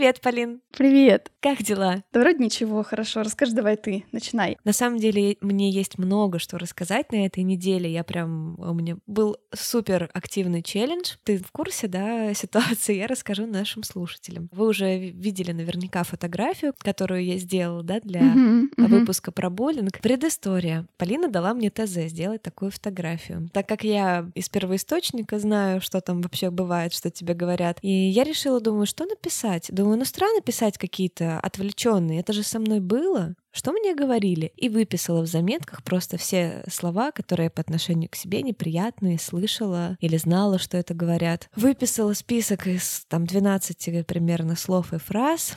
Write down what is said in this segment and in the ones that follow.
Привет, Полин. Привет. Как дела? Да вроде ничего, хорошо. Расскажи давай ты, начинай. На самом деле мне есть много что рассказать на этой неделе. Я прям... У меня был супер активный челлендж. Ты в курсе, да, ситуации? Я расскажу нашим слушателям. Вы уже видели наверняка фотографию, которую я сделала, да, для uh-huh, uh-huh. выпуска про боулинг. Предыстория. Полина дала мне ТЗ сделать такую фотографию. Так как я из первоисточника знаю, что там вообще бывает, что тебе говорят, и я решила, думаю, что написать? Думаю, ну странно писать какие-то отвлеченные. Это же со мной было. Что мне говорили? И выписала в заметках просто все слова, которые по отношению к себе неприятные, слышала или знала, что это говорят. Выписала список из там 12 примерно слов и фраз,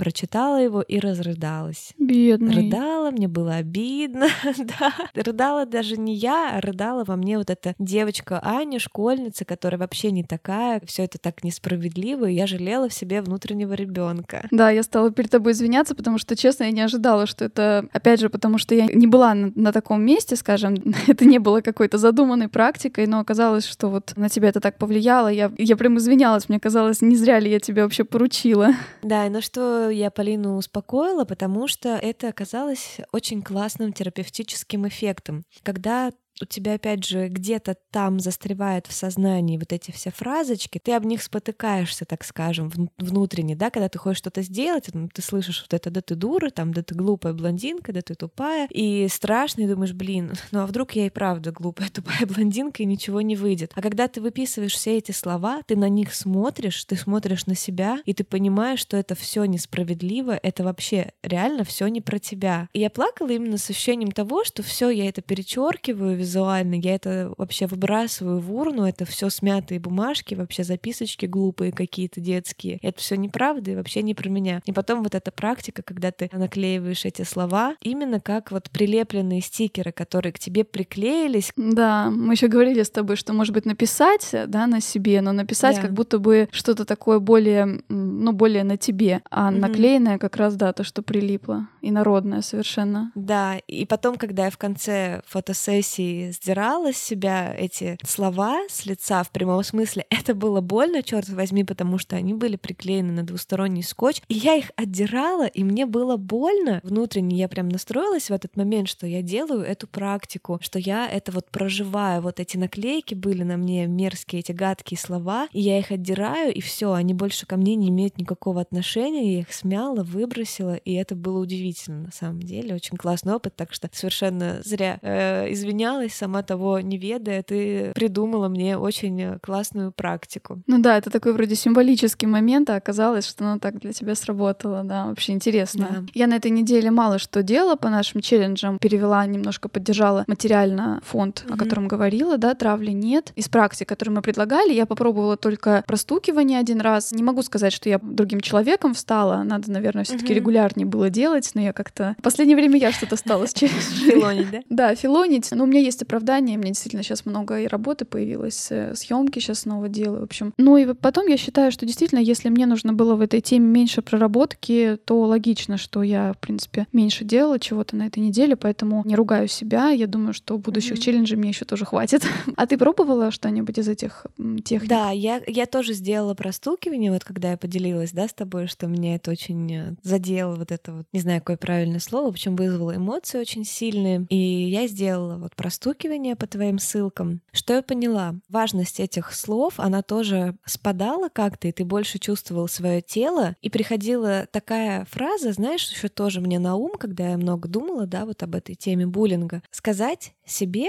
прочитала его и разрыдалась. Бедный. Рыдала, мне было обидно, да. Рыдала даже не я, а рыдала во мне вот эта девочка Аня, школьница, которая вообще не такая, все это так несправедливо, и я жалела в себе внутреннего ребенка. Да, я стала перед тобой извиняться, потому что, честно, я не ожидала, что это, опять же, потому что я не была на, на таком месте, скажем, это не было какой-то задуманной практикой, но оказалось, что вот на тебя это так повлияло, я, я прям извинялась, мне казалось, не зря ли я тебя вообще поручила. Да, и на я Полину успокоила, потому что это оказалось очень классным терапевтическим эффектом. Когда у тебя, опять же, где-то там застревает в сознании вот эти все фразочки, ты об них спотыкаешься, так скажем, внутренне, да, когда ты хочешь что-то сделать, ты слышишь вот это, да ты дура, там, да ты глупая блондинка, да ты тупая, и страшно, и думаешь, блин, ну а вдруг я и правда глупая, тупая блондинка, и ничего не выйдет. А когда ты выписываешь все эти слова, ты на них смотришь, ты смотришь на себя, и ты понимаешь, что это все несправедливо, это вообще реально все не про тебя. И я плакала именно с ощущением того, что все, я это перечеркиваю, визуально. Я это вообще выбрасываю в урну, это все смятые бумажки, вообще записочки глупые какие-то детские. Это все неправда и вообще не про меня. И потом вот эта практика, когда ты наклеиваешь эти слова, именно как вот прилепленные стикеры, которые к тебе приклеились. Да, мы еще говорили с тобой, что может быть написать, да, на себе, но написать да. как будто бы что-то такое более, ну, более на тебе, а mm-hmm. наклеенное как раз, да, то, что прилипло, и народное совершенно. Да, и потом, когда я в конце фотосессии сдирала с себя эти слова с лица в прямом смысле, это было больно, черт возьми, потому что они были приклеены на двусторонний скотч, и я их отдирала, и мне было больно. Внутренне я прям настроилась в этот момент, что я делаю эту практику, что я это вот проживаю. Вот эти наклейки были на мне мерзкие, эти гадкие слова, и я их отдираю, и все, они больше ко мне не имеют никакого отношения, я их смяла, выбросила, и это было удивительно на самом деле, очень классный опыт, так что совершенно зря э, извинялась, удивилась, сама того не ведая, ты придумала мне очень классную практику. Ну да, это такой вроде символический момент, а оказалось, что оно так для тебя сработало, да, вообще интересно. Да. Я на этой неделе мало что делала по нашим челленджам, перевела, немножко поддержала материально фонд, mm-hmm. о котором говорила, да, травли нет. Из практик, которые мы предлагали, я попробовала только простукивание один раз. Не могу сказать, что я другим человеком встала, надо, наверное, все таки mm-hmm. регулярнее было делать, но я как-то... В последнее время я что-то стала с Филонить, да? Да, филонить. Но у меня есть оправдание. Мне действительно сейчас много и работы появилось, э, съемки сейчас снова делаю, в общем. Ну и потом я считаю, что действительно, если мне нужно было в этой теме меньше проработки, то логично, что я, в принципе, меньше делала чего-то на этой неделе, поэтому не ругаю себя. Я думаю, что будущих mm-hmm. челленджей мне еще тоже хватит. а ты пробовала что-нибудь из этих техник? Да, я, я тоже сделала простукивание, вот когда я поделилась, да, с тобой, что меня это очень э, задело, вот это вот, не знаю, какое правильное слово, в общем, вызвало эмоции очень сильные. И я сделала вот простукивание простукивание по твоим ссылкам. Что я поняла? Важность этих слов, она тоже спадала как-то, и ты больше чувствовал свое тело. И приходила такая фраза, знаешь, еще тоже мне на ум, когда я много думала, да, вот об этой теме буллинга. Сказать себе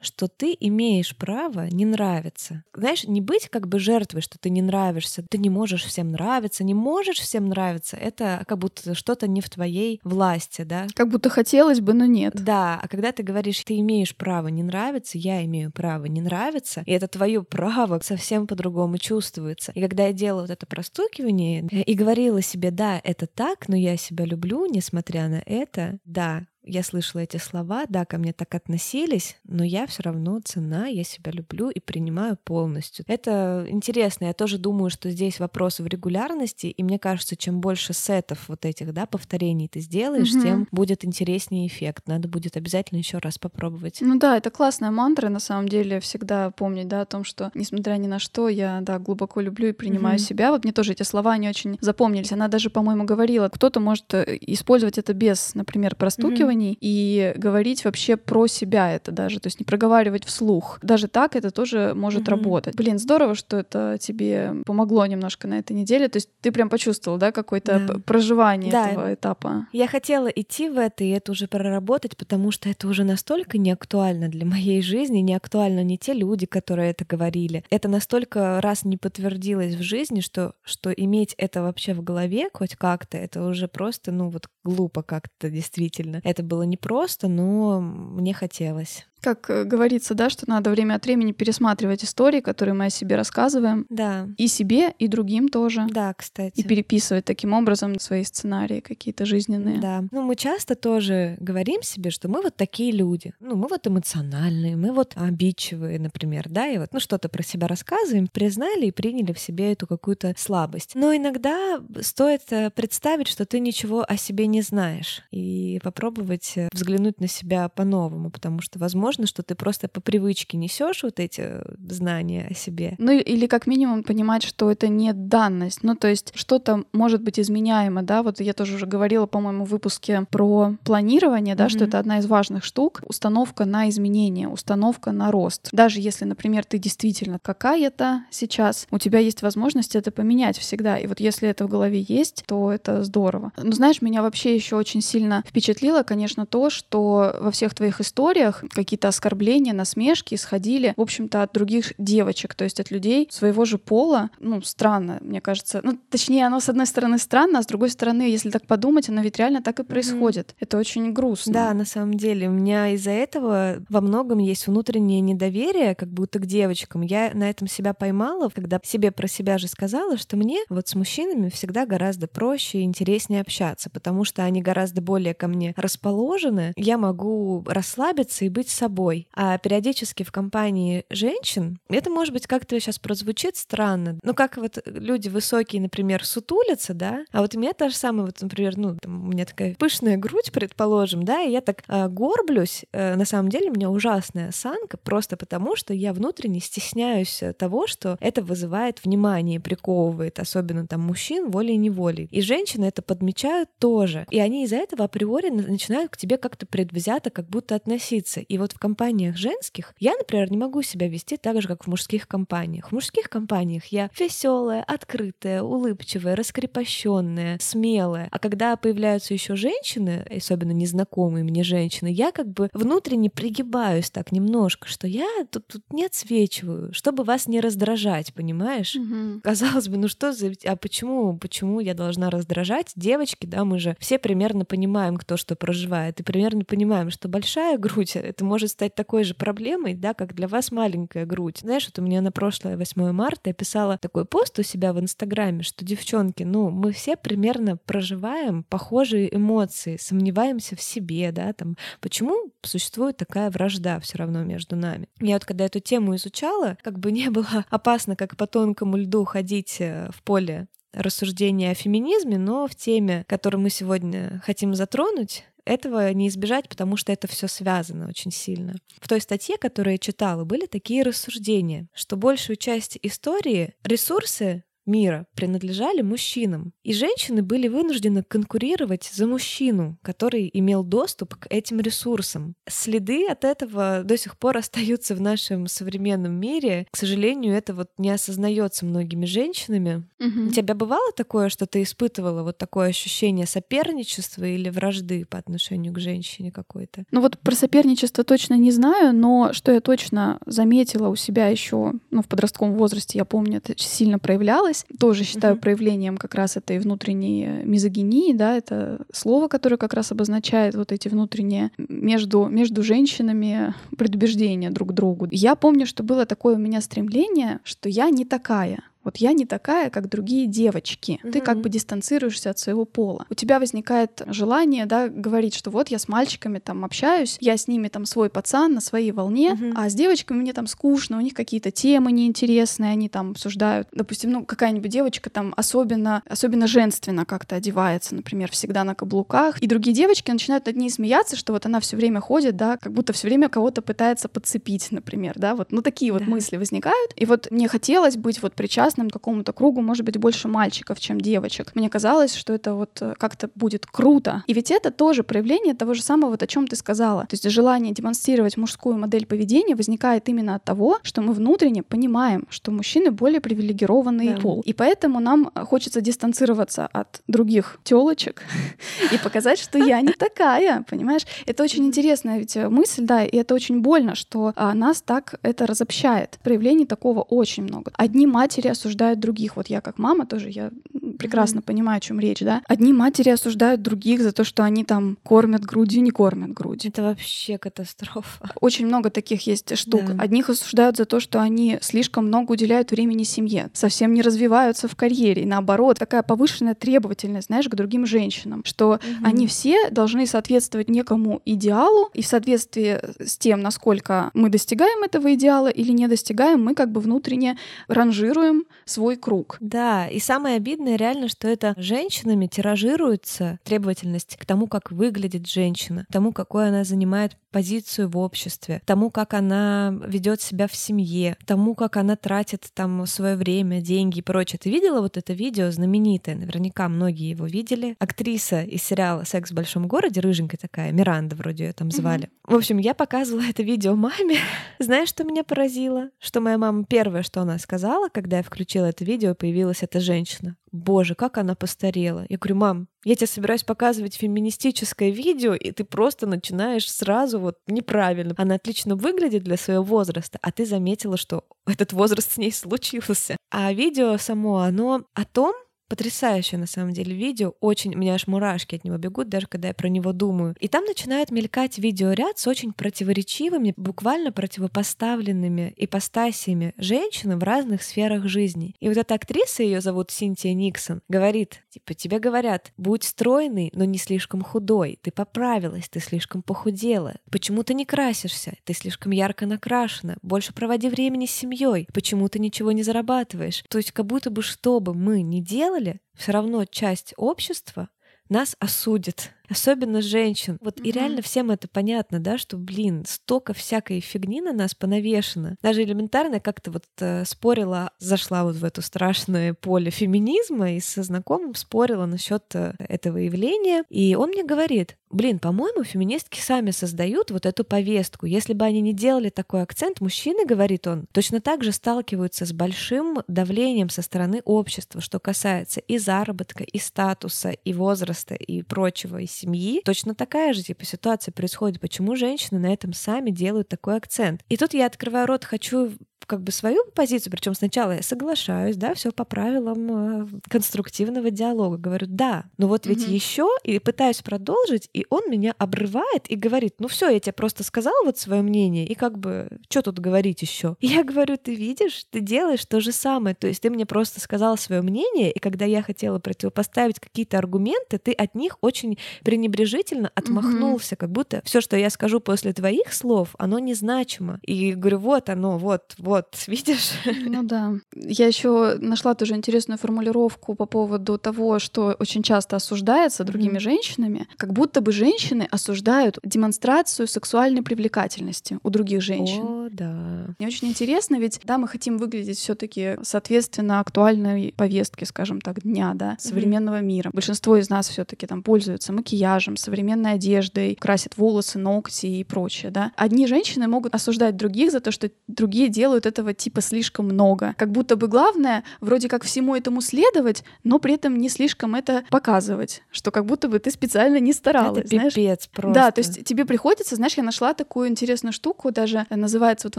что ты имеешь право не нравиться. Знаешь, не быть как бы жертвой, что ты не нравишься, ты не можешь всем нравиться, не можешь всем нравиться, это как будто что-то не в твоей власти, да? Как будто хотелось бы, но нет. Да, а когда ты говоришь, ты имеешь право не нравиться, я имею право не нравиться, и это твое право совсем по-другому чувствуется. И когда я делала вот это простукивание и говорила себе, да, это так, но я себя люблю, несмотря на это, да, я слышала эти слова, да, ко мне так относились, но я все равно цена, я себя люблю и принимаю полностью. Это интересно. Я тоже думаю, что здесь вопрос в регулярности, и мне кажется, чем больше сетов вот этих, да, повторений ты сделаешь, угу. тем будет интереснее эффект. Надо будет обязательно еще раз попробовать. Ну да, это классная мантра, на самом деле, всегда помнить, да, о том, что, несмотря ни на что, я, да, глубоко люблю и принимаю угу. себя. Вот мне тоже эти слова, они очень запомнились. Она даже, по-моему, говорила, кто-то может э, использовать это без, например, простукивания, исследований и говорить вообще про себя это даже, то есть не проговаривать вслух. Даже так это тоже может mm-hmm. работать. Блин, здорово, что это тебе помогло немножко на этой неделе. То есть ты прям почувствовал, да, какое-то да. проживание да. этого этапа. Я хотела идти в это и это уже проработать, потому что это уже настолько не актуально для моей жизни, не актуально не те люди, которые это говорили. Это настолько раз не подтвердилось в жизни, что, что иметь это вообще в голове хоть как-то, это уже просто, ну вот глупо как-то действительно. Это было непросто, но мне хотелось. Как э, говорится, да, что надо время от времени пересматривать истории, которые мы о себе рассказываем. Да. И себе, и другим тоже. Да, кстати. И переписывать таким образом свои сценарии какие-то жизненные. Да. Ну, мы часто тоже говорим себе, что мы вот такие люди. Ну, мы вот эмоциональные, мы вот обидчивые, например, да, и вот, ну, что-то про себя рассказываем, признали и приняли в себе эту какую-то слабость. Но иногда стоит э, представить, что ты ничего о себе не знаешь, и попробовать э, взглянуть на себя по-новому, потому что, возможно, возможно, что ты просто по привычке несешь вот эти э, знания о себе. Ну или как минимум понимать, что это не данность. Ну то есть что-то может быть изменяемо, да. Вот я тоже уже говорила, по-моему, в выпуске про планирование, да, mm-hmm. что это одна из важных штук. Установка на изменение, установка на рост. Даже если, например, ты действительно какая-то сейчас, у тебя есть возможность это поменять всегда. И вот если это в голове есть, то это здорово. Но знаешь, меня вообще еще очень сильно впечатлило, конечно, то, что во всех твоих историях какие какие-то оскорбления, насмешки исходили, в общем-то, от других девочек, то есть от людей своего же пола. Ну, странно, мне кажется. Ну, точнее, оно, с одной стороны, странно, а с другой стороны, если так подумать, оно ведь реально так и происходит. Mm-hmm. Это очень грустно. Да, на самом деле. У меня из-за этого во многом есть внутреннее недоверие, как будто к девочкам. Я на этом себя поймала, когда себе про себя же сказала, что мне вот с мужчинами всегда гораздо проще и интереснее общаться, потому что они гораздо более ко мне расположены. Я могу расслабиться и быть собой. А периодически в компании женщин, это, может быть, как-то сейчас прозвучит странно, но как вот люди высокие, например, сутулятся, да, а вот у меня та же самая, вот, например, ну, там, у меня такая пышная грудь, предположим, да, и я так э, горблюсь, э, на самом деле у меня ужасная осанка, просто потому, что я внутренне стесняюсь того, что это вызывает внимание, приковывает, особенно там мужчин волей-неволей. И женщины это подмечают тоже. И они из-за этого априори начинают к тебе как-то предвзято как будто относиться. И вот в компаниях женских я, например, не могу себя вести так же, как в мужских компаниях. В мужских компаниях я веселая, открытая, улыбчивая, раскрепощенная, смелая. А когда появляются еще женщины, особенно незнакомые мне женщины, я как бы внутренне пригибаюсь так немножко, что я тут, тут не отсвечиваю, чтобы вас не раздражать, понимаешь? Угу. Казалось бы, ну что за... А почему, почему я должна раздражать? Девочки, да, мы же все примерно понимаем, кто что проживает, и примерно понимаем, что большая грудь — это может может стать такой же проблемой, да, как для вас маленькая грудь. Знаешь, вот у меня на прошлое 8 марта я писала такой пост у себя в Инстаграме, что, девчонки, ну, мы все примерно проживаем похожие эмоции, сомневаемся в себе, да, там, почему существует такая вражда все равно между нами. Я вот когда эту тему изучала, как бы не было опасно, как по тонкому льду ходить э, в поле рассуждения о феминизме, но в теме, которую мы сегодня хотим затронуть, этого не избежать, потому что это все связано очень сильно. В той статье, которую я читала, были такие рассуждения, что большую часть истории ресурсы мира принадлежали мужчинам, и женщины были вынуждены конкурировать за мужчину, который имел доступ к этим ресурсам. Следы от этого до сих пор остаются в нашем современном мире. К сожалению, это вот не осознается многими женщинами. Угу. У тебя бывало такое, что ты испытывала вот такое ощущение соперничества или вражды по отношению к женщине какой-то? Ну вот про соперничество точно не знаю, но что я точно заметила у себя еще ну, в подростковом возрасте, я помню, это сильно проявлялось, здесь тоже считаю uh-huh. проявлением как раз этой внутренней э, мизогинии, да, это слово, которое как раз обозначает вот эти внутренние между, между женщинами предубеждения друг к другу. Я помню, что было такое у меня стремление, что я не такая, Вот я не такая, как другие девочки. Ты как бы дистанцируешься от своего пола. У тебя возникает желание, да, говорить, что вот я с мальчиками там общаюсь, я с ними там свой пацан на своей волне, а с девочками мне там скучно, у них какие-то темы неинтересные, они там обсуждают. Допустим, ну какая-нибудь девочка там особенно, особенно женственно как-то одевается, например, всегда на каблуках, и другие девочки начинают над ней смеяться, что вот она все время ходит, да, как будто все время кого-то пытается подцепить, например, да, вот, ну такие вот да. мысли возникают. И вот мне хотелось быть вот причастным к какому-то кругу, может быть, больше мальчиков, чем девочек. Мне казалось, что это вот э, как-то будет круто. И ведь это тоже проявление того же самого, вот о чем ты сказала. То есть желание демонстрировать мужскую модель поведения возникает именно от того, что мы внутренне понимаем, что мужчины более привилегированный да. пол. И поэтому нам хочется дистанцироваться от других телочек и показать, что я не такая, понимаешь? Это очень интересная ведь э, мысль, да, и это очень больно, что а, нас так это разобщает. Проявлений такого очень много. Одни матери осуждают других. Вот я как мама тоже, я прекрасно mm-hmm. понимаю, о чем речь, да. Одни матери осуждают других за то, что они там кормят грудью, не кормят грудью. Это вообще катастрофа. Очень много таких есть штук. Да. Одних осуждают за то, что они слишком много уделяют времени семье, совсем не развиваются в карьере. И наоборот, такая повышенная требовательность, знаешь, к другим женщинам, что mm-hmm. они все должны соответствовать некому идеалу, и в соответствии с тем, насколько мы достигаем этого идеала или не достигаем, мы как бы внутренне ранжируем свой круг. Да, и самое обидное реально, что это женщинами тиражируется требовательность к тому, как выглядит женщина, к тому, какой она занимает позицию в обществе, к тому, как она ведет себя в семье, к тому, как она тратит там свое время, деньги и прочее. Ты видела вот это видео знаменитое? Наверняка многие его видели. Актриса из сериала «Секс в большом городе», рыженькая такая, Миранда вроде ее там звали. Mm-hmm. В общем, я показывала это видео маме. Знаешь, что меня поразило? Что моя мама первое, что она сказала, когда я включила это видео, появилась эта женщина боже, как она постарела. Я говорю, мам, я тебе собираюсь показывать феминистическое видео, и ты просто начинаешь сразу вот неправильно. Она отлично выглядит для своего возраста, а ты заметила, что этот возраст с ней случился. А видео само, оно о том, Потрясающее на самом деле видео, очень, у меня аж мурашки от него бегут, даже когда я про него думаю. И там начинает мелькать видеоряд с очень противоречивыми, буквально противопоставленными ипостасиями женщины в разных сферах жизни. И вот эта актриса, ее зовут Синтия Никсон, говорит, типа, тебе говорят, будь стройный, но не слишком худой, ты поправилась, ты слишком похудела, почему ты не красишься, ты слишком ярко накрашена, больше проводи времени с семьей, почему ты ничего не зарабатываешь. То есть как будто бы что бы мы ни делали, делали, все равно часть общества нас осудит особенно женщин. Вот mm-hmm. и реально всем это понятно, да, что, блин, столько всякой фигни на нас понавешено. Даже элементарно как-то вот э, спорила, зашла вот в это страшное поле феминизма и со знакомым спорила насчет э, этого явления. И он мне говорит, блин, по-моему, феминистки сами создают вот эту повестку. Если бы они не делали такой акцент, мужчины, говорит он, точно так же сталкиваются с большим давлением со стороны общества, что касается и заработка, и статуса, и возраста, и прочего, и семьи, точно такая же типа ситуация происходит. Почему женщины на этом сами делают такой акцент? И тут я открываю рот, хочу как бы свою позицию, причем сначала я соглашаюсь, да, все по правилам э, конструктивного диалога. Говорю, да, но вот ведь mm-hmm. еще и пытаюсь продолжить, и он меня обрывает и говорит, ну все, я тебе просто сказала вот свое мнение, и как бы, что тут говорить еще? И я говорю, ты видишь, ты делаешь то же самое, то есть ты мне просто сказала свое мнение, и когда я хотела противопоставить какие-то аргументы, ты от них очень пренебрежительно отмахнулся, mm-hmm. как будто все, что я скажу после твоих слов, оно незначимо. И говорю, вот оно, вот, вот вот, видишь? Ну да. Я еще нашла тоже интересную формулировку по поводу того, что очень часто осуждается другими mm. женщинами, как будто бы женщины осуждают демонстрацию сексуальной привлекательности у других женщин. О, да. Мне очень интересно, ведь да, мы хотим выглядеть все-таки соответственно актуальной повестке, скажем так, дня, да, современного mm. мира. Большинство из нас все-таки там пользуются макияжем, современной одеждой, красят волосы, ногти и прочее, да. Одни женщины могут осуждать других за то, что другие делают этого типа слишком много. Как будто бы главное вроде как всему этому следовать, но при этом не слишком это показывать, что как будто бы ты специально не старалась. Это знаешь? пипец просто. Да, то есть тебе приходится, знаешь, я нашла такую интересную штуку, даже называется вот в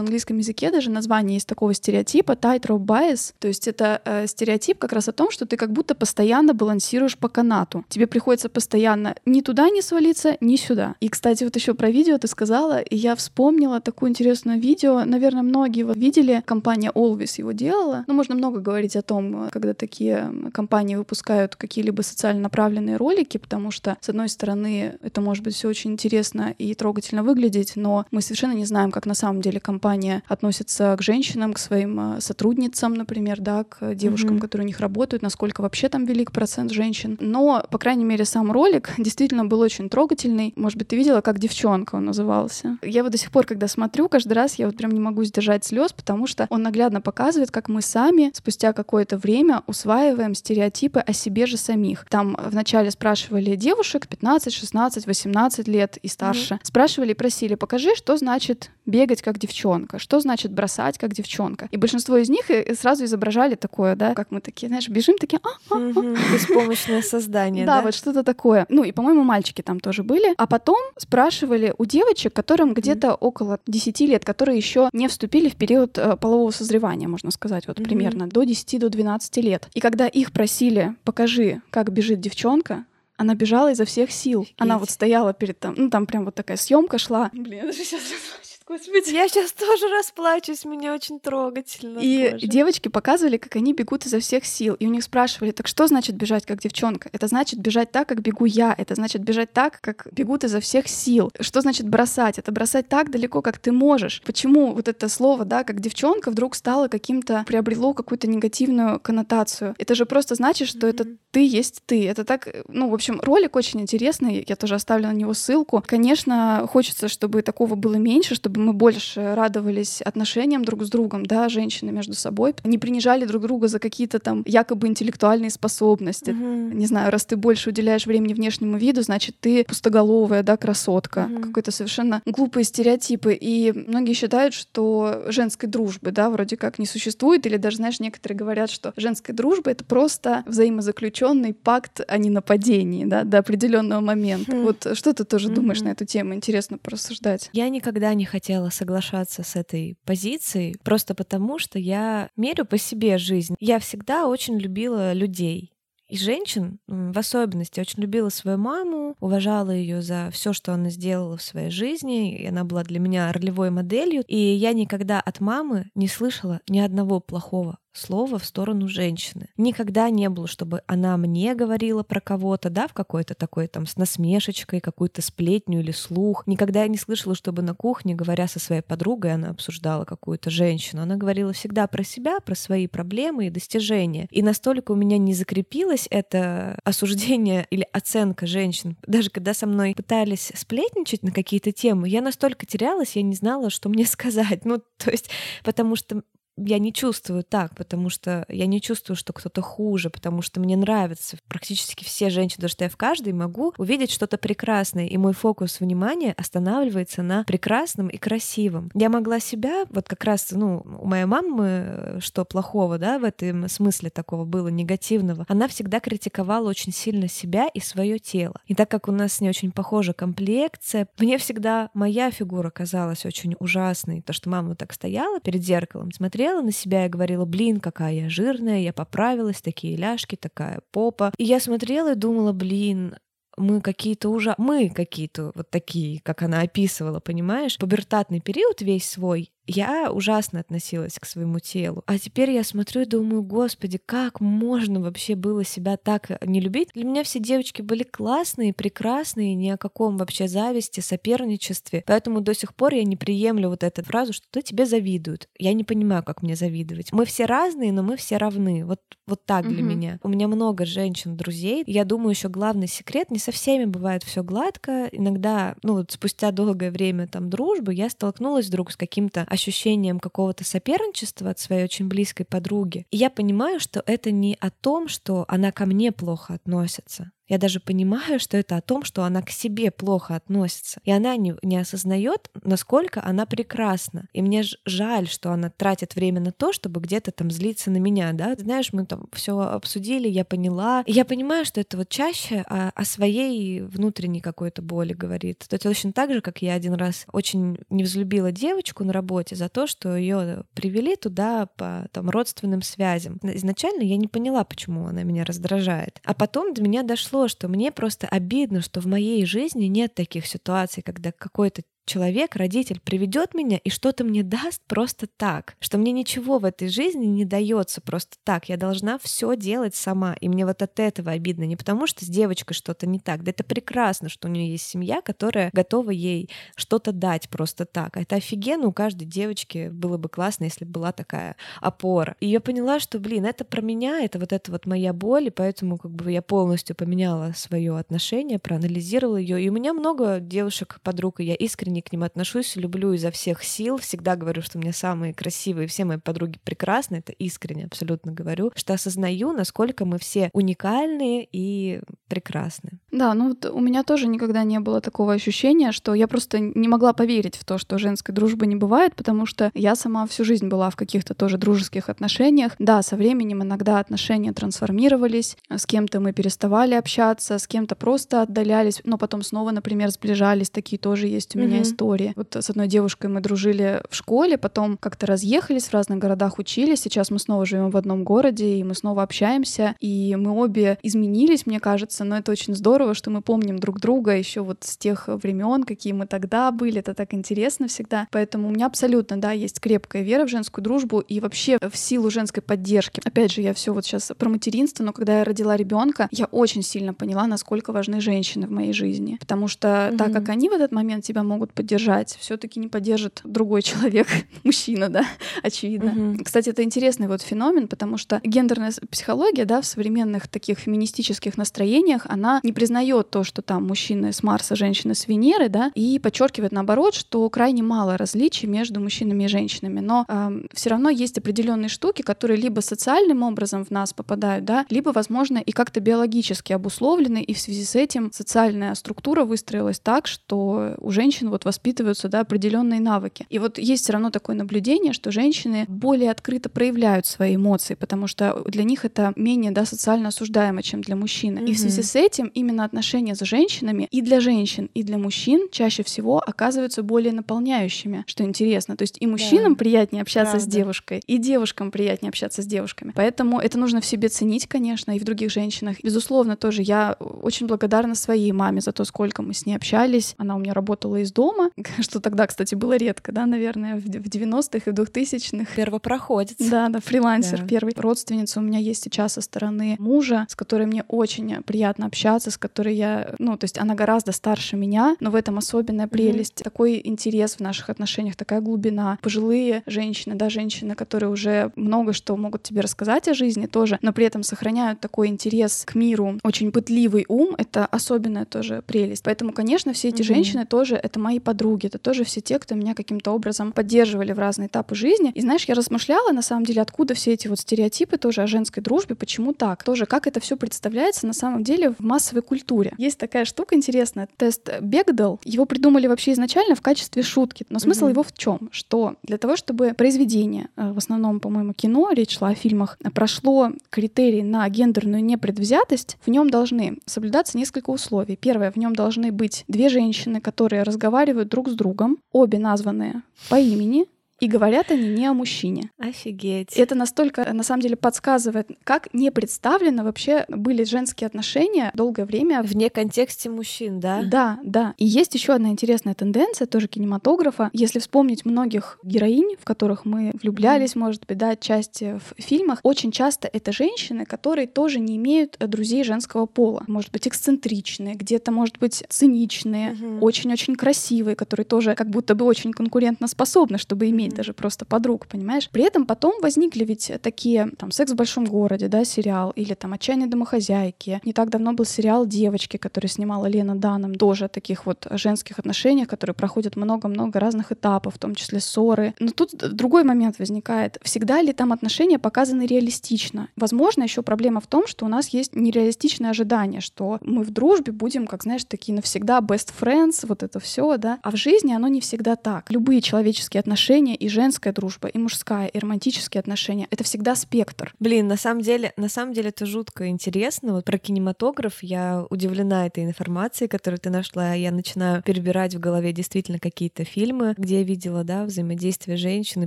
английском языке даже название есть такого стереотипа tightrope bias, то есть это э, стереотип как раз о том, что ты как будто постоянно балансируешь по канату. Тебе приходится постоянно ни туда не свалиться, ни сюда. И, кстати, вот еще про видео ты сказала, и я вспомнила такое интересное видео, наверное, многие вот видели видели. Компания Always его делала. Ну, можно много говорить о том, когда такие компании выпускают какие-либо социально направленные ролики, потому что, с одной стороны, это может быть все очень интересно и трогательно выглядеть, но мы совершенно не знаем, как на самом деле компания относится к женщинам, к своим э, сотрудницам, например, да, к девушкам, mm-hmm. которые у них работают, насколько вообще там велик процент женщин. Но, по крайней мере, сам ролик действительно был очень трогательный. Может быть, ты видела, как девчонка он назывался. Я вот до сих пор, когда смотрю, каждый раз я вот прям не могу сдержать слез, потому что он наглядно показывает, как мы сами спустя какое-то время усваиваем стереотипы о себе же самих. Там вначале спрашивали девушек 15, 16, 18 лет и старше. Mm-hmm. Спрашивали и просили, покажи, что значит бегать как девчонка, что значит бросать как девчонка. И большинство из них сразу изображали такое, да, как мы такие, знаешь, бежим такие, а, а, а. Беспомощное создание, да? вот что-то такое. Ну и, по-моему, мальчики там тоже были. А потом спрашивали у девочек, которым где-то около 10 лет, которые еще не вступили в период э, полового созревания, можно сказать, вот примерно до 10 до 12 лет. И когда их просили, покажи, как бежит девчонка, она бежала изо всех сил. Офигеть. Она вот стояла перед там, ну там прям вот такая съемка шла. Блин, я даже сейчас Господи. Я сейчас тоже расплачусь, мне очень трогательно. И тоже. девочки показывали, как они бегут изо всех сил. И у них спрашивали, так что значит бежать как девчонка? Это значит бежать так, как бегу я. Это значит бежать так, как бегут изо всех сил. Что значит бросать? Это бросать так далеко, как ты можешь. Почему вот это слово, да, как девчонка, вдруг стало каким-то, приобрело какую-то негативную коннотацию? Это же просто значит, что mm-hmm. это ты есть ты. Это так, ну, в общем, ролик очень интересный. Я тоже оставлю на него ссылку. Конечно, хочется, чтобы такого было меньше, чтобы мы больше радовались отношениям друг с другом, да, женщины между собой, не принижали друг друга за какие-то там якобы интеллектуальные способности. Mm-hmm. Не знаю, раз ты больше уделяешь времени внешнему виду, значит, ты пустоголовая, да, красотка. Mm-hmm. Какой-то совершенно глупые стереотипы. И многие считают, что женской дружбы, да, вроде как не существует, или даже, знаешь, некоторые говорят, что женская дружба — это просто взаимозаключенный пакт о ненападении, да, до определенного момента. Mm-hmm. Вот что ты тоже думаешь на эту тему? Интересно порассуждать. Я никогда не хотела хотела соглашаться с этой позицией, просто потому что я мерю по себе жизнь. Я всегда очень любила людей. И женщин в особенности очень любила свою маму, уважала ее за все, что она сделала в своей жизни, и она была для меня ролевой моделью. И я никогда от мамы не слышала ни одного плохого слово в сторону женщины. Никогда не было, чтобы она мне говорила про кого-то, да, в какой-то такой там с насмешечкой, какую-то сплетню или слух. Никогда я не слышала, чтобы на кухне, говоря со своей подругой, она обсуждала какую-то женщину. Она говорила всегда про себя, про свои проблемы и достижения. И настолько у меня не закрепилось это осуждение или оценка женщин. Даже когда со мной пытались сплетничать на какие-то темы, я настолько терялась, я не знала, что мне сказать. Ну, то есть, потому что я не чувствую так, потому что я не чувствую, что кто-то хуже, потому что мне нравятся практически все женщины, потому что я в каждой могу увидеть что-то прекрасное, и мой фокус внимания останавливается на прекрасном и красивом. Я могла себя, вот как раз, ну, у моей мамы, э, что плохого, да, в этом смысле такого было негативного, она всегда критиковала очень сильно себя и свое тело. И так как у нас не очень похожа комплекция, мне всегда моя фигура казалась очень ужасной, то, что мама так стояла перед зеркалом, смотрела смотрела на себя и говорила, блин, какая я жирная, я поправилась, такие ляжки, такая попа. И я смотрела и думала, блин, мы какие-то уже, мы какие-то вот такие, как она описывала, понимаешь? Пубертатный период весь свой я ужасно относилась к своему телу. А теперь я смотрю и думаю, господи, как можно вообще было себя так не любить? Для меня все девочки были классные, прекрасные, ни о каком вообще зависти, соперничестве. Поэтому до сих пор я не приемлю вот эту фразу, что ты тебе завидуют. Я не понимаю, как мне завидовать. Мы все разные, но мы все равны. Вот, вот так для угу. меня. У меня много женщин, друзей. Я думаю, еще главный секрет, не со всеми бывает все гладко. Иногда, ну вот спустя долгое время там дружбы, я столкнулась вдруг с каким-то ощущением какого-то соперничества от своей очень близкой подруги. И я понимаю, что это не о том, что она ко мне плохо относится. Я даже понимаю, что это о том, что она к себе плохо относится. И она не, не осознает, насколько она прекрасна. И мне жаль, что она тратит время на то, чтобы где-то там злиться на меня, да. Знаешь, мы там все обсудили, я поняла. И я понимаю, что это вот чаще о, о своей внутренней какой-то боли говорит. То есть точно так же, как я один раз очень не взлюбила девочку на работе за то, что ее привели туда по там родственным связям. Изначально я не поняла, почему она меня раздражает. А потом до меня дошло, что мне просто обидно, что в моей жизни нет таких ситуаций, когда какой-то человек, родитель, приведет меня и что-то мне даст просто так, что мне ничего в этой жизни не дается просто так. Я должна все делать сама. И мне вот от этого обидно. Не потому, что с девочкой что-то не так. Да это прекрасно, что у нее есть семья, которая готова ей что-то дать просто так. Это офигенно. У каждой девочки было бы классно, если бы была такая опора. И я поняла, что, блин, это про меня, это вот это вот моя боль, и поэтому как бы я полностью поменяла свое отношение, проанализировала ее. И у меня много девушек, подруг, и я искренне к ним отношусь, люблю изо всех сил, всегда говорю, что мне самые красивые, все мои подруги прекрасны, это искренне абсолютно говорю, что осознаю, насколько мы все уникальные и прекрасны. Да, ну вот у меня тоже никогда не было такого ощущения, что я просто не могла поверить в то, что женской дружбы не бывает, потому что я сама всю жизнь была в каких-то тоже дружеских отношениях. Да, со временем иногда отношения трансформировались, с кем-то мы переставали общаться, с кем-то просто отдалялись, но потом снова, например, сближались. Такие тоже есть у меня mm-hmm. Истории. Вот с одной девушкой мы дружили в школе, потом как-то разъехались в разных городах, учились. Сейчас мы снова живем в одном городе, и мы снова общаемся, и мы обе изменились, мне кажется, но это очень здорово, что мы помним друг друга еще вот с тех времен, какие мы тогда были. Это так интересно всегда. Поэтому у меня абсолютно, да, есть крепкая вера в женскую дружбу и вообще в силу женской поддержки. Опять же, я все вот сейчас про материнство, но когда я родила ребенка, я очень сильно поняла, насколько важны женщины в моей жизни. Потому что mm-hmm. так как они в этот момент тебя могут поддержать, все-таки не поддержит другой человек, мужчина, да, очевидно. Mm-hmm. Кстати, это интересный вот феномен, потому что гендерная психология, да, в современных таких феминистических настроениях, она не признает то, что там мужчины с Марса, женщины с Венеры, да, и подчеркивает наоборот, что крайне мало различий между мужчинами и женщинами. Но э, все равно есть определенные штуки, которые либо социальным образом в нас попадают, да, либо, возможно, и как-то биологически обусловлены, и в связи с этим социальная структура выстроилась так, что у женщин вот воспитываются да, определенные навыки. И вот есть все равно такое наблюдение, что женщины более открыто проявляют свои эмоции, потому что для них это менее да, социально осуждаемо, чем для мужчин. Mm-hmm. И в связи с этим именно отношения с женщинами и для женщин, и для мужчин чаще всего оказываются более наполняющими, что интересно. То есть и мужчинам да. приятнее общаться Правда. с девушкой, и девушкам приятнее общаться с девушками. Поэтому это нужно в себе ценить, конечно, и в других женщинах. Безусловно, тоже я очень благодарна своей маме за то, сколько мы с ней общались. Она у меня работала из дома, что тогда, кстати, было редко, да, наверное, в 90-х и в 2000-х. Первопроходец. Да, да, фрилансер да. первый. Родственница у меня есть сейчас со стороны мужа, с которой мне очень приятно общаться, с которой я, ну, то есть она гораздо старше меня, но в этом особенная прелесть, mm-hmm. такой интерес в наших отношениях, такая глубина. Пожилые женщины, да, женщины, которые уже много что могут тебе рассказать о жизни тоже, но при этом сохраняют такой интерес к миру, очень пытливый ум, это особенная тоже прелесть. Поэтому, конечно, все эти mm-hmm. женщины тоже это мои подруги, это тоже все те, кто меня каким-то образом поддерживали в разные этапы жизни. И знаешь, я размышляла на самом деле, откуда все эти вот стереотипы тоже о женской дружбе, почему так, тоже как это все представляется на самом деле в массовой культуре. Есть такая штука интересная, тест Бегдал, его придумали вообще изначально в качестве шутки, но смысл mm-hmm. его в чем? Что для того, чтобы произведение, э, в основном, по-моему, кино, речь шла о фильмах, прошло критерий на гендерную непредвзятость, в нем должны соблюдаться несколько условий. Первое, в нем должны быть две женщины, которые разговаривают друг с другом, обе названные по имени, и говорят они не о мужчине. Офигеть. Это настолько, на самом деле, подсказывает, как не представлено вообще были женские отношения долгое время. Вне контексте мужчин, да? Да, да. И есть еще одна интересная тенденция, тоже кинематографа. Если вспомнить многих героинь, в которых мы влюблялись, mm. может быть, да, отчасти в фильмах, очень часто это женщины, которые тоже не имеют друзей женского пола. Может быть, эксцентричные, где-то, может быть, циничные, очень-очень mm-hmm. красивые, которые тоже как будто бы очень конкурентно способны, чтобы иметь иметь даже просто подруг, понимаешь? При этом потом возникли ведь такие, там, «Секс в большом городе», да, сериал, или там «Отчаянные домохозяйки». Не так давно был сериал «Девочки», который снимала Лена Даном, тоже о таких вот женских отношениях, которые проходят много-много разных этапов, в том числе ссоры. Но тут другой момент возникает. Всегда ли там отношения показаны реалистично? Возможно, еще проблема в том, что у нас есть нереалистичное ожидание, что мы в дружбе будем, как знаешь, такие навсегда best friends, вот это все, да. А в жизни оно не всегда так. Любые человеческие отношения и женская дружба, и мужская, и романтические отношения. Это всегда спектр. Блин, на самом деле, на самом деле это жутко интересно. Вот про кинематограф я удивлена этой информацией, которую ты нашла. Я начинаю перебирать в голове действительно какие-то фильмы, где я видела, да, взаимодействие женщин и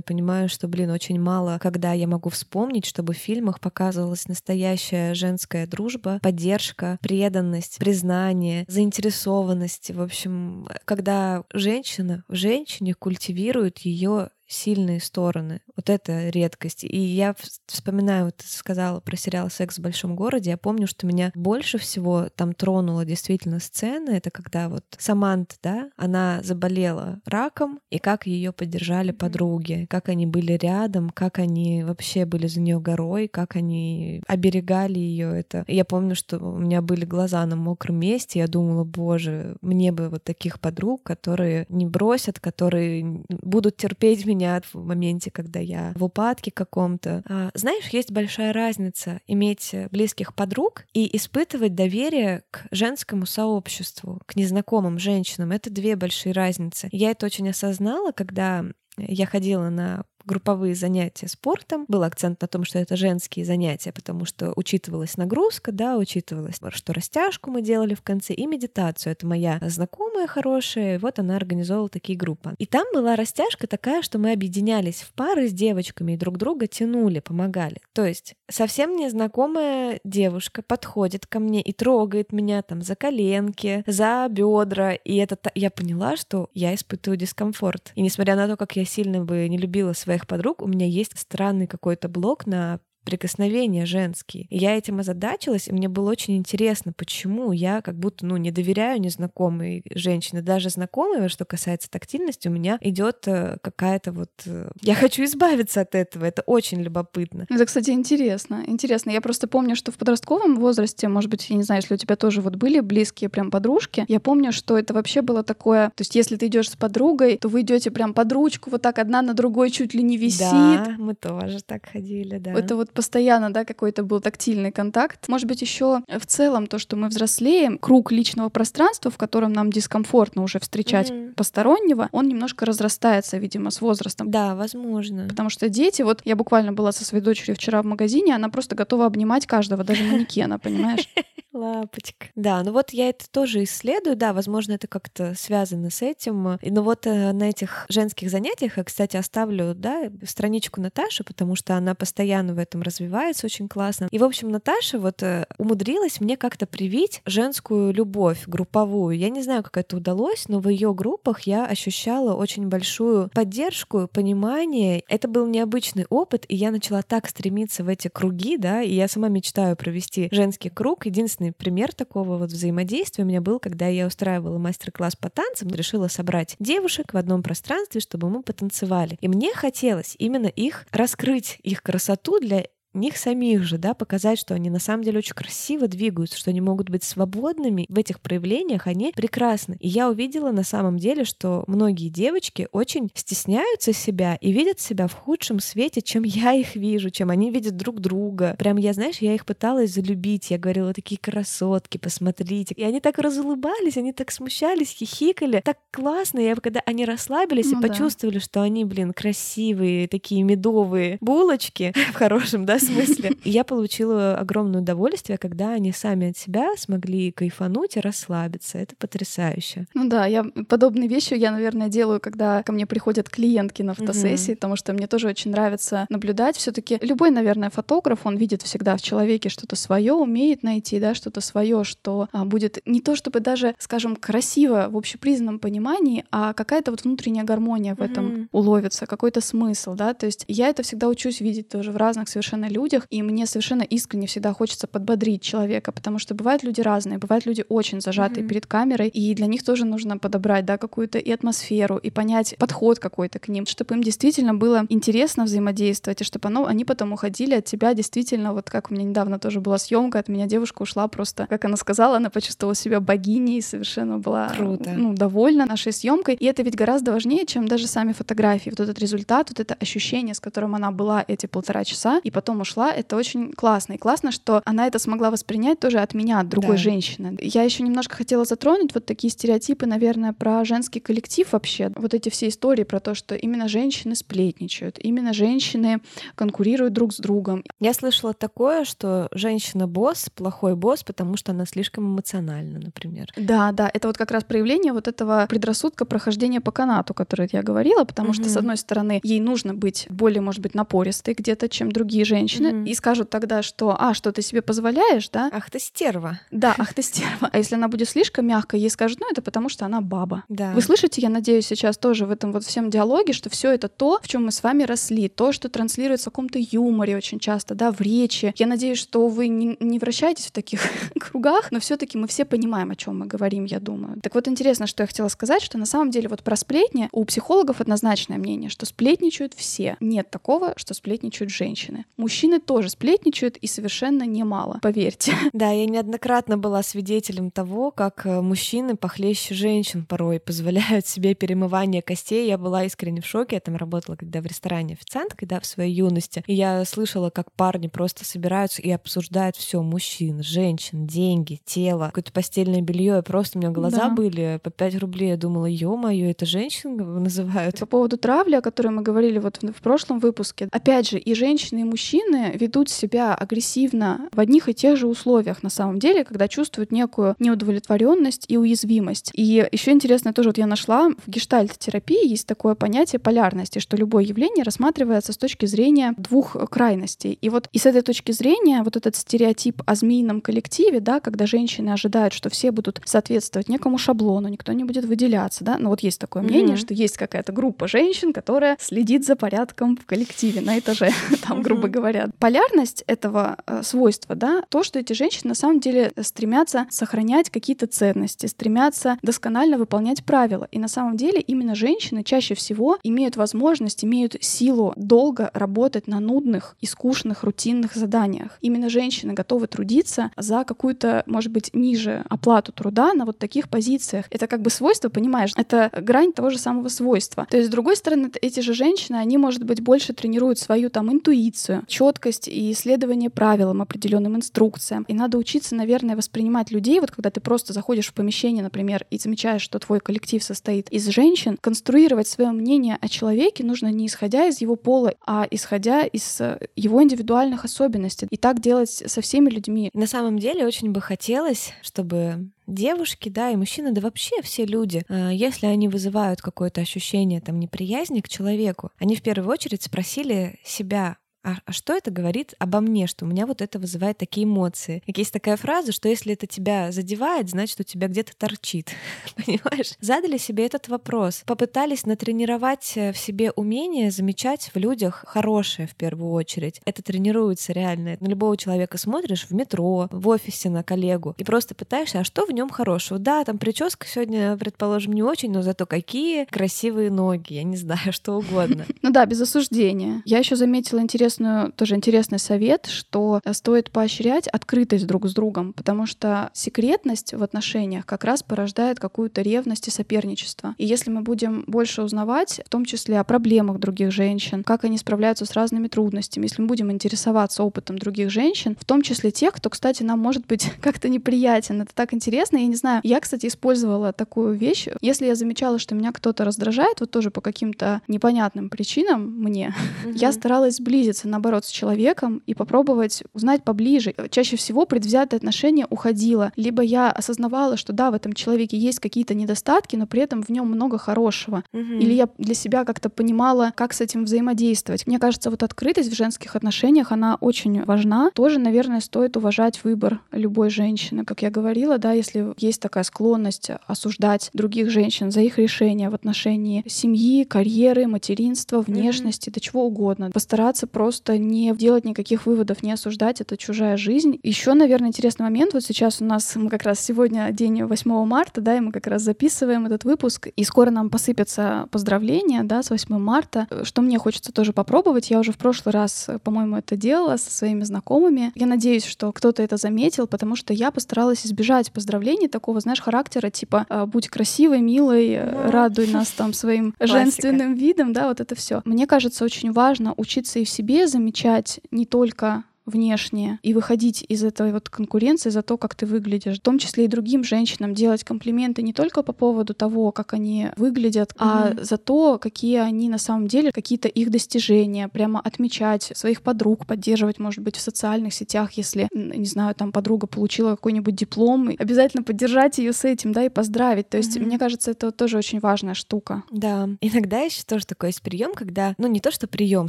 понимаю, что, блин, очень мало, когда я могу вспомнить, чтобы в фильмах показывалась настоящая женская дружба, поддержка, преданность, признание, заинтересованность. В общем, когда женщина в женщине культивирует ее сильные стороны. Вот это редкость. И я вспоминаю, вот ты сказала про сериал «Секс в большом городе», я помню, что меня больше всего там тронула действительно сцена, это когда вот Саманта, да, она заболела раком, и как ее поддержали подруги, как они были рядом, как они вообще были за нее горой, как они оберегали ее. Это я помню, что у меня были глаза на мокром месте, я думала, боже, мне бы вот таких подруг, которые не бросят, которые будут терпеть меня меня в моменте, когда я в упадке каком-то. А, знаешь, есть большая разница иметь близких подруг и испытывать доверие к женскому сообществу, к незнакомым женщинам. Это две большие разницы. Я это очень осознала, когда я ходила на групповые занятия спортом. Был акцент на том, что это женские занятия, потому что учитывалась нагрузка, да, учитывалось, что растяжку мы делали в конце, и медитацию. Это моя знакомая хорошая, вот она организовала такие группы. И там была растяжка такая, что мы объединялись в пары с девочками и друг друга тянули, помогали. То есть совсем незнакомая девушка подходит ко мне и трогает меня там за коленки, за бедра, и это я поняла, что я испытываю дискомфорт. И несмотря на то, как я сильно бы не любила свои своих подруг у меня есть странный какой-то блок на прикосновения женские. И я этим озадачилась, и мне было очень интересно, почему я как будто, ну, не доверяю незнакомой женщине. Даже знакомой, что касается тактильности, у меня идет э, какая-то вот... Э, я хочу избавиться от этого, это очень любопытно. Это, кстати, интересно. Интересно. Я просто помню, что в подростковом возрасте, может быть, я не знаю, если у тебя тоже вот были близкие прям подружки, я помню, что это вообще было такое... То есть если ты идешь с подругой, то вы идете прям под ручку, вот так одна на другой чуть ли не висит. Да, мы тоже так ходили, да. Это вот постоянно, да, какой-то был тактильный контакт. Может быть, еще в целом то, что мы взрослеем, круг личного пространства, в котором нам дискомфортно уже встречать mm-hmm. постороннего, он немножко разрастается, видимо, с возрастом. Да, возможно. Потому что дети, вот я буквально была со своей дочерью вчера в магазине, она просто готова обнимать каждого, даже манекена, понимаешь? Лапочка. Да, ну вот я это тоже исследую, да, возможно, это как-то связано с этим. И ну вот э, на этих женских занятиях я, кстати, оставлю, да, страничку Наташи, потому что она постоянно в этом развивается очень классно. И, в общем, Наташа вот э, умудрилась мне как-то привить женскую любовь групповую. Я не знаю, как это удалось, но в ее группах я ощущала очень большую поддержку, понимание. Это был необычный опыт, и я начала так стремиться в эти круги, да, и я сама мечтаю провести женский круг. Единственное, классный пример такого вот взаимодействия у меня был, когда я устраивала мастер-класс по танцам, решила собрать девушек в одном пространстве, чтобы мы потанцевали. И мне хотелось именно их раскрыть, их красоту для них самих же, да, показать, что они на самом деле очень красиво двигаются, что они могут быть свободными в этих проявлениях, они прекрасны. И я увидела на самом деле, что многие девочки очень стесняются себя и видят себя в худшем свете, чем я их вижу, чем они видят друг друга. Прям я, знаешь, я их пыталась залюбить, я говорила, такие красотки, посмотрите. И они так разулыбались, они так смущались, хихикали. Так классно, я когда они расслабились ну, и да. почувствовали, что они, блин, красивые, такие медовые булочки в хорошем, да, смысле. Я получила огромное удовольствие, когда они сами от себя смогли кайфануть и расслабиться. Это потрясающе. Ну да, я подобные вещи я, наверное, делаю, когда ко мне приходят клиентки на фотосессии, mm-hmm. потому что мне тоже очень нравится наблюдать. все таки любой, наверное, фотограф, он видит всегда в человеке что-то свое, умеет найти, да, что-то свое, что а, будет не то чтобы даже, скажем, красиво в общепризнанном понимании, а какая-то вот внутренняя гармония в mm-hmm. этом уловится, какой-то смысл, да, то есть я это всегда учусь видеть тоже в разных совершенно людях, и мне совершенно искренне всегда хочется подбодрить человека, потому что бывают люди разные, бывают люди очень зажатые mm-hmm. перед камерой, и для них тоже нужно подобрать, да, какую-то и атмосферу, и понять подход какой-то к ним, чтобы им действительно было интересно взаимодействовать, и чтобы оно, они потом уходили от тебя действительно, вот как у меня недавно тоже была съемка, от меня девушка ушла просто, как она сказала, она почувствовала себя богиней, совершенно была Круто. Ну, довольна нашей съемкой, и это ведь гораздо важнее, чем даже сами фотографии, вот этот результат, вот это ощущение, с которым она была эти полтора часа, и потом ушла, это очень классно. И классно, что она это смогла воспринять тоже от меня, от другой да. женщины. Я еще немножко хотела затронуть вот такие стереотипы, наверное, про женский коллектив вообще. Вот эти все истории про то, что именно женщины сплетничают, именно женщины конкурируют друг с другом. Я слышала такое, что женщина-босс плохой босс, потому что она слишком эмоциональна, например. Да, да, это вот как раз проявление вот этого предрассудка прохождения по канату, который я говорила, потому угу. что, с одной стороны, ей нужно быть более, может быть, напористой где-то, чем другие женщины, угу. и скажут тогда, что, а, что ты себе позволяешь, да? Ах ты стерва. Да, ах ты стерва. А если она будет слишком мягкой, ей скажут, ну, это потому что она баба. Да. Вы слышите, я надеюсь, сейчас тоже в этом вот всем диалоге, что все это то, в чем мы с вами росли, то, что транслируется в каком-то юморе очень часто, да, в речи. Я надеюсь, что вы не, не вращаетесь в таких кругах, но все-таки мы все понимаем, о чем мы говорим, я думаю. Так вот, интересно, что я хотела сказать, что на самом деле вот про сплетни у психологов однозначное мнение, что сплетничают все. Нет такого, что сплетничают женщины. Мужчины тоже сплетничают и совершенно немало, поверьте. Да, я неоднократно была свидетелем того, как э, мужчины похлеще женщин порой позволяют себе перемывание костей. Я была искренне в шоке. Я там работала, когда в ресторане официанткой, да, в своей юности. И я слышала, как парни просто собираются и обсуждают все мужчин, женщин, деньги, тело, какое-то постельное белье. Просто у меня глаза да. были по 5 рублей. Я думала, ё-моё, это женщин называют. По поводу травли, о которой мы говорили вот в прошлом выпуске. Опять же, и женщины, и мужчины ведут себя агрессивно в одних и тех же условиях на самом деле, когда чувствуют некую неудовлетворенность и уязвимость. И еще интересно тоже, вот я нашла в гештальт-терапии есть такое понятие полярности, что любое явление рассматривается с точки зрения двух крайностей. И вот и с этой точки зрения вот этот стереотип о змеином коллективе, да, когда женщины ожидают, что все будут соответствовать некому шаблону, никто не будет выделяться, да, ну вот есть такое мнение, mm-hmm. что есть какая-то группа женщин, которая следит за порядком в коллективе на этаже, там, грубо говоря. Полярность этого э, свойства, да, то, что эти женщины на самом деле стремятся сохранять какие-то ценности, стремятся досконально выполнять правила. И на самом деле именно женщины чаще всего имеют возможность, имеют силу долго работать на нудных и скучных рутинных заданиях. Именно женщины готовы трудиться за какую-то, может быть, ниже оплату труда на вот таких позициях. Это как бы свойство, понимаешь, это грань того же самого свойства. То есть, с другой стороны, эти же женщины, они, может быть, больше тренируют свою там интуицию, четкость и исследование правилам, определенным инструкциям. И надо учиться, наверное, воспринимать людей, вот когда ты просто заходишь в помещение, например, и замечаешь, что твой коллектив состоит из женщин, конструировать свое мнение о человеке нужно не исходя из его пола, а исходя из э, его индивидуальных особенностей. И так делать со всеми людьми. На самом деле очень бы хотелось, чтобы девушки, да, и мужчины, да вообще все люди, э, если они вызывают какое-то ощущение там неприязни к человеку, они в первую очередь спросили себя, а, а что это говорит обо мне, что у меня вот это вызывает такие эмоции? Как есть такая фраза, что если это тебя задевает, значит, у тебя где-то торчит. Понимаешь? Задали себе этот вопрос. Попытались натренировать э, в себе умение замечать в людях хорошее в первую очередь. Это тренируется реально. На любого человека смотришь в метро, в офисе на коллегу и просто пытаешься, а что в нем хорошего? Да, там прическа сегодня, предположим, не очень, но зато какие красивые ноги, я не знаю, что угодно. Ну да, без осуждения. Я еще заметила интерес интересную, тоже интересный совет, что стоит поощрять открытость друг с другом, потому что секретность в отношениях как раз порождает какую-то ревность и соперничество. И если мы будем больше узнавать, в том числе о проблемах других женщин, как они справляются с разными трудностями, если мы будем интересоваться опытом других женщин, в том числе тех, кто, кстати, нам может быть как-то неприятен, это так интересно. Я не знаю, я, кстати, использовала такую вещь. Если я замечала, что меня кто-то раздражает, вот тоже по каким-то непонятным причинам мне, я старалась сблизиться встретиться, наоборот, с человеком и попробовать узнать поближе. Чаще всего предвзятое отношение уходило. Либо я осознавала, что да, в этом человеке есть какие-то недостатки, но при этом в нем много хорошего. Угу. Или я для себя как-то понимала, как с этим взаимодействовать. Мне кажется, вот открытость в женских отношениях, она очень важна. Тоже, наверное, стоит уважать выбор любой женщины. Как я говорила, да, если есть такая склонность осуждать других женщин за их решения в отношении семьи, карьеры, материнства, внешности, mm да чего угодно. Постараться просто просто не делать никаких выводов, не осуждать, это чужая жизнь. Еще, наверное, интересный момент, вот сейчас у нас, мы как раз сегодня день 8 марта, да, и мы как раз записываем этот выпуск, и скоро нам посыпятся поздравления, да, с 8 марта, что мне хочется тоже попробовать. Я уже в прошлый раз, по-моему, это делала со своими знакомыми. Я надеюсь, что кто-то это заметил, потому что я постаралась избежать поздравлений такого, знаешь, характера, типа «А, «будь красивой, милой, ну, радуй нас там своим женственным видом», да, вот это все. Мне кажется, очень важно учиться и в себе замечать не только внешне и выходить из этой вот конкуренции за то, как ты выглядишь, в том числе и другим женщинам делать комплименты не только по поводу того, как они выглядят, mm-hmm. а за то, какие они на самом деле, какие-то их достижения, прямо отмечать своих подруг, поддерживать, может быть, в социальных сетях, если, не знаю, там подруга получила какой-нибудь диплом, и обязательно поддержать ее с этим, да, и поздравить. То есть, mm-hmm. мне кажется, это тоже очень важная штука. Да, иногда еще тоже такой есть прием, когда, ну не то, что прием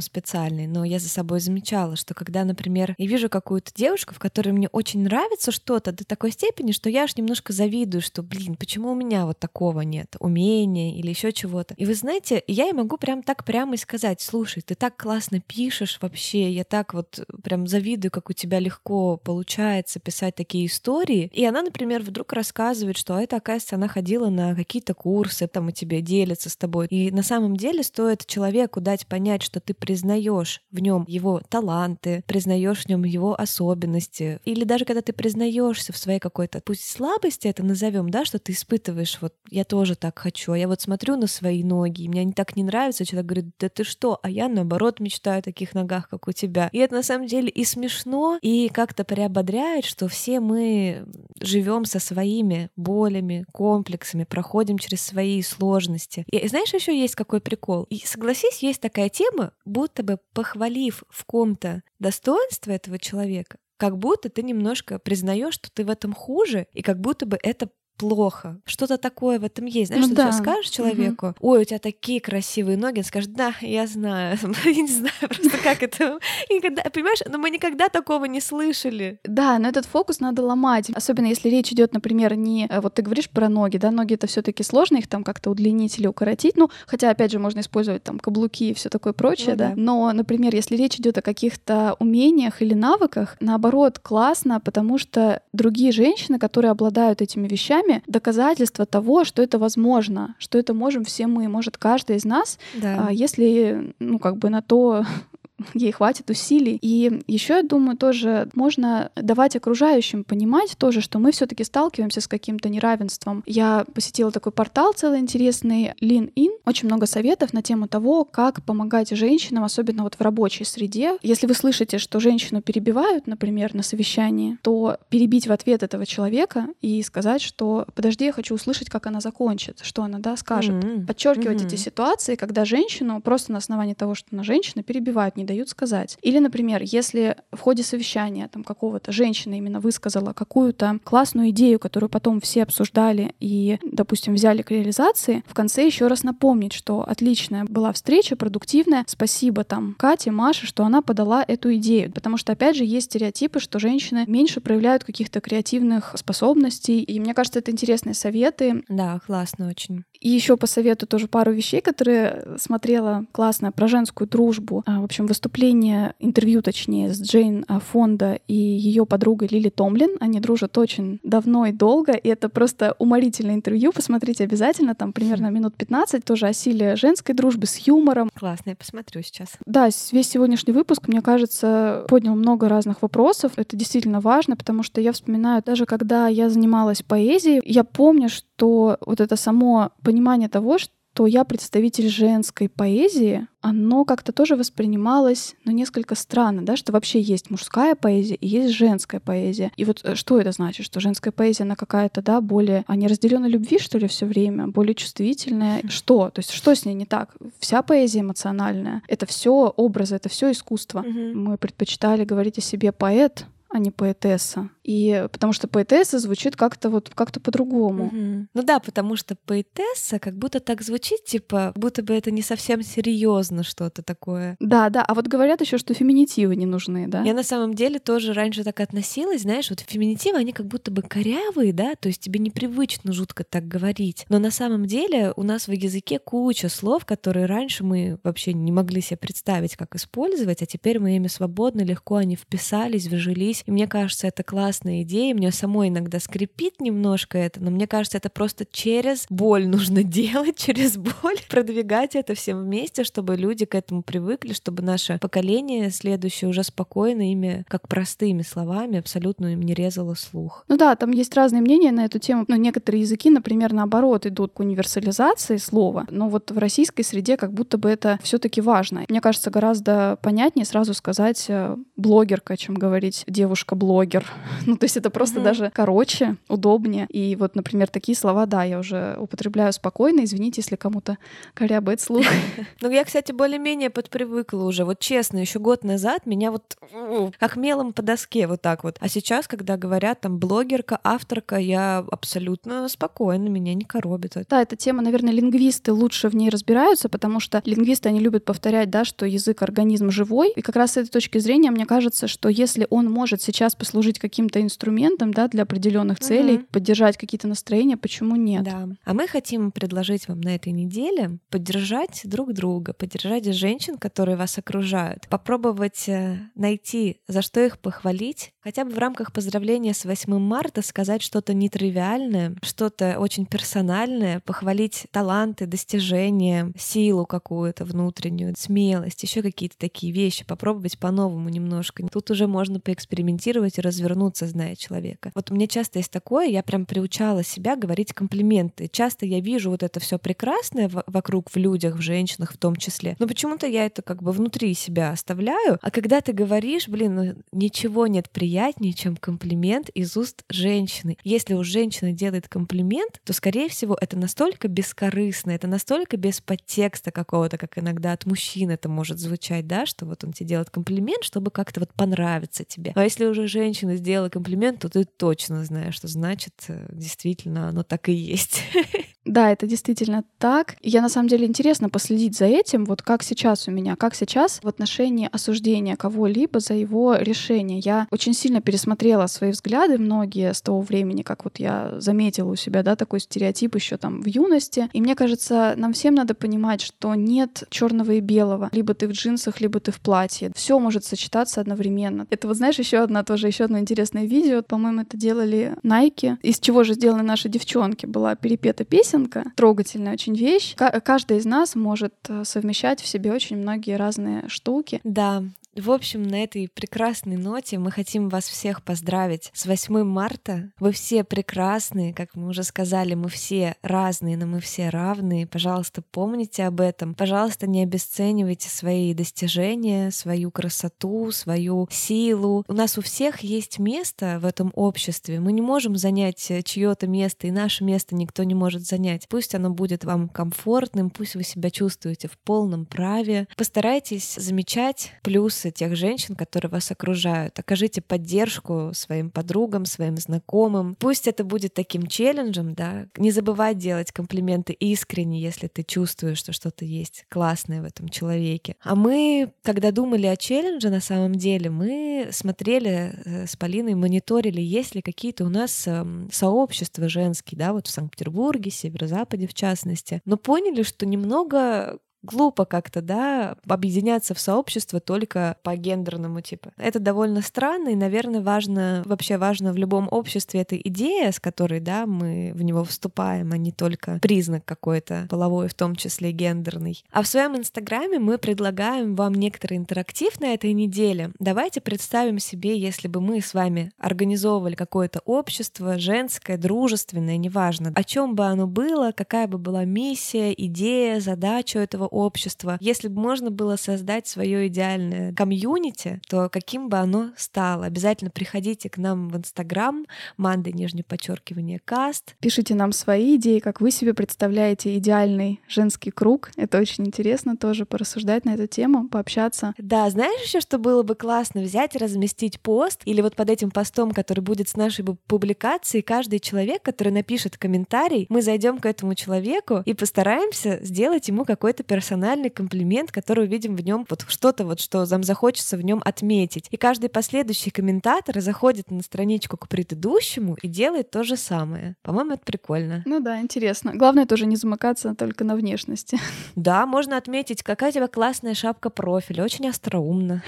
специальный, но я за собой замечала, что когда, например, например, я вижу какую-то девушку, в которой мне очень нравится что-то до такой степени, что я аж немножко завидую, что, блин, почему у меня вот такого нет, умения или еще чего-то. И вы знаете, я ей могу прям так прямо и сказать, слушай, ты так классно пишешь вообще, я так вот прям завидую, как у тебя легко получается писать такие истории. И она, например, вдруг рассказывает, что это, оказывается, она ходила на какие-то курсы, там и тебе делится с тобой. И на самом деле стоит человеку дать понять, что ты признаешь в нем его таланты, признаешь признаешь в нем его особенности, или даже когда ты признаешься в своей какой-то, пусть слабости это назовем, да, что ты испытываешь, вот я тоже так хочу, а я вот смотрю на свои ноги, и мне они так не нравятся, человек говорит, да ты что, а я наоборот мечтаю о таких ногах, как у тебя. И это на самом деле и смешно, и как-то приободряет, что все мы живем со своими болями, комплексами, проходим через свои сложности. И знаешь, еще есть какой прикол? И согласись, есть такая тема, будто бы похвалив в ком-то достоинство этого человека, как будто ты немножко признаешь, что ты в этом хуже, и как будто бы это плохо. Что-то такое в этом есть. Знаешь, ну, что да. ты скажешь человеку, угу. ой, у тебя такие красивые ноги, он скажет, да, я знаю. я не знаю просто, как это... Никогда, понимаешь, но мы никогда такого не слышали. Да, но этот фокус надо ломать. Особенно если речь идет, например, не... Э, вот ты говоришь про ноги, да, ноги это все таки сложно их там как-то удлинить или укоротить. Ну, хотя, опять же, можно использовать там каблуки и все такое прочее, ну, да. да. Но, например, если речь идет о каких-то умениях или навыках, наоборот, классно, потому что другие женщины, которые обладают этими вещами, вещами доказательство того, что это возможно, что это можем все мы, может каждый из нас, да. А, если ну как бы на то ей хватит усилий. И еще, я думаю, тоже можно давать окружающим понимать тоже, что мы все-таки сталкиваемся с каким-то неравенством. Я посетила такой портал целый интересный, Lean In. Очень много советов на тему того, как помогать женщинам, особенно вот в рабочей среде. Если вы слышите, что женщину перебивают, например, на совещании, то перебить в ответ этого человека и сказать, что подожди, я хочу услышать, как она закончит, что она, да, скажет. Mm-hmm. Подчеркивать mm-hmm. эти ситуации, когда женщину просто на основании того, что она женщина, перебивают, не дают сказать. Или, например, если в ходе совещания там какого-то женщина именно высказала какую-то классную идею, которую потом все обсуждали и, допустим, взяли к реализации, в конце еще раз напомнить, что отличная была встреча, продуктивная, спасибо там Кате, Маше, что она подала эту идею. Потому что, опять же, есть стереотипы, что женщины меньше проявляют каких-то креативных способностей. И мне кажется, это интересные советы. Да, классно очень. И еще посоветую тоже пару вещей, которые смотрела классно про женскую дружбу. А, в общем, выступление, интервью точнее, с Джейн Фонда и ее подругой Лили Томлин. Они дружат очень давно и долго, и это просто уморительное интервью. Посмотрите обязательно, там примерно минут 15, тоже о силе женской дружбы с юмором. Классно, я посмотрю сейчас. Да, весь сегодняшний выпуск, мне кажется, поднял много разных вопросов. Это действительно важно, потому что я вспоминаю, даже когда я занималась поэзией, я помню, что вот это само понимание того, что я представитель женской поэзии, оно как-то тоже воспринималось, ну, несколько странно, да, что вообще есть мужская поэзия и есть женская поэзия. И вот э, что это значит, что женская поэзия, она какая-то, да, более, а не разделенной любви, что ли, все время, более чувствительная? Что? То есть что с ней не так? Вся поэзия эмоциональная. Это все образы, это все искусство. Мы предпочитали говорить о себе поэт, а не поэтесса. И потому что поэтесса звучит как-то вот как-то по-другому. Угу. Ну да, потому что поэтесса как будто так звучит, типа, будто бы это не совсем серьезно что-то такое. Да, да. А вот говорят еще, что феминитивы не нужны, да? Я на самом деле тоже раньше так относилась, знаешь, вот феминитивы, они как будто бы корявые, да, то есть тебе непривычно жутко так говорить. Но на самом деле у нас в языке куча слов, которые раньше мы вообще не могли себе представить, как использовать, а теперь мы ими свободно, легко они вписались, вжились И мне кажется, это классная идея. Мне самой иногда скрипит немножко это, но мне кажется, это просто через боль нужно делать, через боль продвигать это всем вместе, чтобы люди к этому привыкли, чтобы наше поколение следующее уже спокойно ими, как простыми словами, абсолютно им не резало слух. Ну да, там есть разные мнения на эту тему. Но некоторые языки, например, наоборот, идут к универсализации слова. Но вот в российской среде как будто бы это все таки важно. Мне кажется, гораздо понятнее сразу сказать э, блогерка, чем говорить девушка-блогер. Ну, то есть это просто mm-hmm. даже короче, удобнее. И вот, например, такие слова, да, я уже употребляю спокойно. Извините, если кому-то корябает слух. Ну, я, кстати, более-менее подпривыкла уже. Вот честно, еще год назад меня вот как мелом по доске вот так вот. А сейчас, когда говорят там блогерка, авторка, я абсолютно спокойно, меня не коробит. Да, эта тема, наверное, лингвисты лучше в ней разбираются, потому что лингвисты, они любят повторять, да, что язык — организм живой. И как раз с этой точки зрения мне кажется, что если он может сейчас послужить каким-то инструментом, да, для определенных целей, угу. поддержать какие-то настроения, почему нет? Да. А мы хотим предложить вам на этой неделе поддержать друг друга, поддержать женщин, которые вас окружают, попробовать э, найти, за что их похвалить, хотя бы в рамках поздравления с 8 марта сказать что-то нетривиальное, что-то очень персональное, похвалить таланты, достижения, силу какую-то внутреннюю, смелость, еще какие-то такие вещи, попробовать по-новому немножко. Тут уже можно поэкспериментировать и развернуться, зная человека. Вот у меня часто есть такое, я прям приучала себя говорить комплименты. Часто я вижу вот это все прекрасное вокруг в людях, в женщинах в том числе, но почему-то я это как бы внутри себя оставляю, а когда ты говоришь, блин, ну ничего нет приятного, приятнее, чем комплимент из уст женщины. Если у женщины делает комплимент, то, скорее всего, это настолько бескорыстно, это настолько без подтекста какого-то, как иногда от мужчин это может звучать, да, что вот он тебе делает комплимент, чтобы как-то вот понравиться тебе. А если уже женщина сделала комплимент, то ты точно знаешь, что значит э, действительно оно так и есть. Да, это действительно так. Я на самом деле интересно последить за этим, вот как сейчас у меня, как сейчас в отношении осуждения кого-либо за его решение. Я очень сильно пересмотрела свои взгляды, многие с того времени, как вот я заметила у себя, да, такой стереотип еще там в юности. И мне кажется, нам всем надо понимать, что нет черного и белого. Либо ты в джинсах, либо ты в платье. Все может сочетаться одновременно. Это вот знаешь, еще одна тоже, еще одно интересное видео. По-моему, это делали Nike. Из чего же сделаны наши девчонки? Была перепета песен песенка, трогательная очень вещь. Каждый из нас может э, совмещать в себе очень многие разные штуки. Да, в общем, на этой прекрасной ноте мы хотим вас всех поздравить с 8 марта. Вы все прекрасные, как мы уже сказали, мы все разные, но мы все равные. Пожалуйста, помните об этом. Пожалуйста, не обесценивайте свои достижения, свою красоту, свою силу. У нас у всех есть место в этом обществе. Мы не можем занять чье-то место, и наше место никто не может занять. Пусть оно будет вам комфортным, пусть вы себя чувствуете в полном праве. Постарайтесь замечать плюсы интересы тех женщин, которые вас окружают. Окажите поддержку своим подругам, своим знакомым. Пусть это будет таким челленджем, да. Не забывай делать комплименты искренне, если ты чувствуешь, что что-то есть классное в этом человеке. А мы, когда думали о челлендже, на самом деле, мы смотрели э, с Полиной, мониторили, есть ли какие-то у нас эм, сообщества женские, да, вот в Санкт-Петербурге, Северо-Западе в частности, но поняли, что немного глупо как-то, да, объединяться в сообщество только по гендерному типу. Это довольно странно, и, наверное, важно, вообще важно в любом обществе эта идея, с которой, да, мы в него вступаем, а не только признак какой-то половой, в том числе гендерный. А в своем инстаграме мы предлагаем вам некоторый интерактив на этой неделе. Давайте представим себе, если бы мы с вами организовывали какое-то общество, женское, дружественное, неважно, о чем бы оно было, какая бы была миссия, идея, задача этого общества. Если бы можно было создать свое идеальное комьюнити, то каким бы оно стало? Обязательно приходите к нам в Инстаграм, Манда, нижнее подчеркивание, каст. Пишите нам свои идеи, как вы себе представляете идеальный женский круг. Это очень интересно тоже порассуждать на эту тему, пообщаться. Да, знаешь еще, что было бы классно взять и разместить пост, или вот под этим постом, который будет с нашей публикацией, каждый человек, который напишет комментарий, мы зайдем к этому человеку и постараемся сделать ему какой-то персонаж персональный комплимент, который увидим в нем вот что-то вот, что нам захочется в нем отметить. И каждый последующий комментатор заходит на страничку к предыдущему и делает то же самое. По-моему, это прикольно. Ну да, интересно. Главное тоже не замыкаться только на внешности. Да, можно отметить, какая у тебя классная шапка профиля, очень остроумно.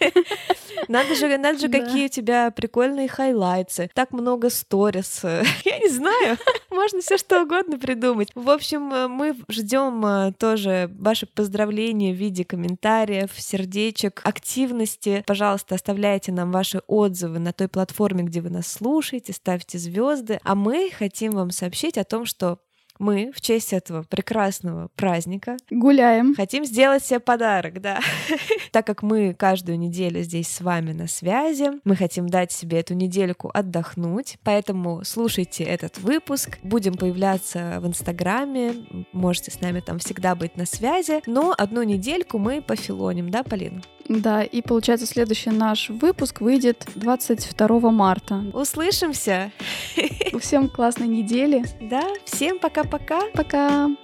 Надо же, надо же, какие у тебя прикольные хайлайты, так много сторис. Я не знаю, можно все что угодно придумать. В общем, мы ждем тоже ваши поздравления в виде комментариев, сердечек, активности. Пожалуйста, оставляйте нам ваши отзывы на той платформе, где вы нас слушаете, ставьте звезды. А мы хотим вам сообщить о том, что мы в честь этого прекрасного праздника гуляем. Хотим сделать себе подарок, да. так как мы каждую неделю здесь с вами на связи, мы хотим дать себе эту недельку отдохнуть, поэтому слушайте этот выпуск. Будем появляться в Инстаграме, можете с нами там всегда быть на связи, но одну недельку мы пофилоним, да, Полина? Да, и получается следующий наш выпуск выйдет 22 марта. Услышимся! Всем классной недели. Да, всем пока-пока. Пока. -пока. пока.